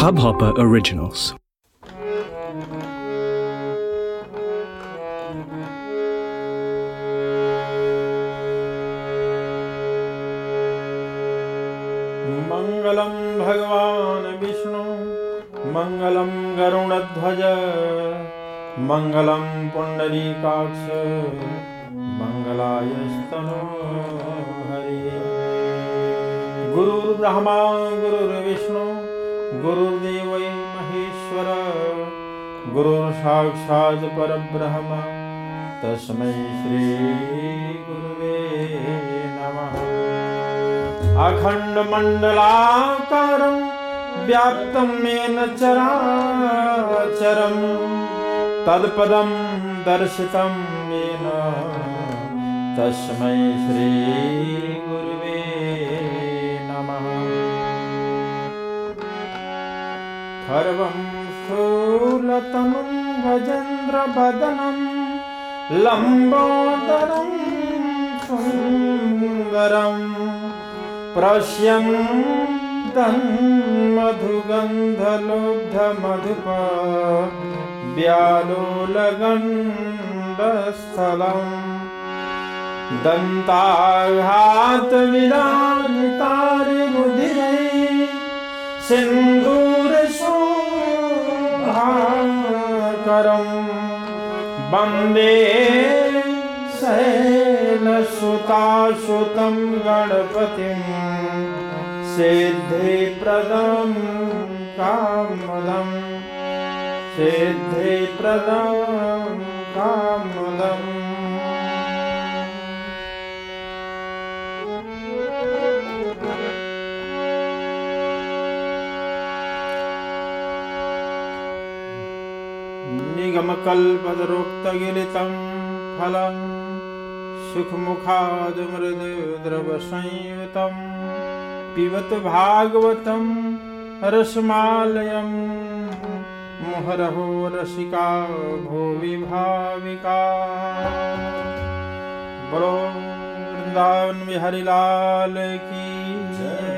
Hubhopper Originals. मङ्गलं भगवान् विष्णु मङ्गलं गरुडध्वज मङ्गलं पुण्डरीकाक्ष मङ्गलायस्तनो हरि गुरुर्ब्रह्मा गुरुर्विष्णु गुरुर्देवै महेश्वर, गुरुर्साक्षात् परब्रह्म। तस्मै श्रीगुरुवे नमः। अखण्डमण्डलाकारं व्याप्तं येन चराचरं, तत्पदं दर्शितं येन। तस्मै श्रीगुरुवे सर्वं स्थूलतमं गजेन्द्रवदनं लम्बोदरं सुन्दरम् प्रश्यन्तं मधुगन्धलुब्धमधुप व्यालोलगण्डस्थलम् दन्ताघातविराजितारिरुधिरै सिन्दूरशोभाकरम् वंदे शैलसुतासुतं गणपतिं सिद्धिप्रदं कामदं सिद्धिप्रदं कामदम् निगमकल्पतरोक्तगिरितं फलं सुखमुखादमृदुद्रवसंयुतं पिबत भागवतं रसमालयं। मुहरहो रसिका भुवि भाविका बरो वृंदावन बिहारी लाल की जय।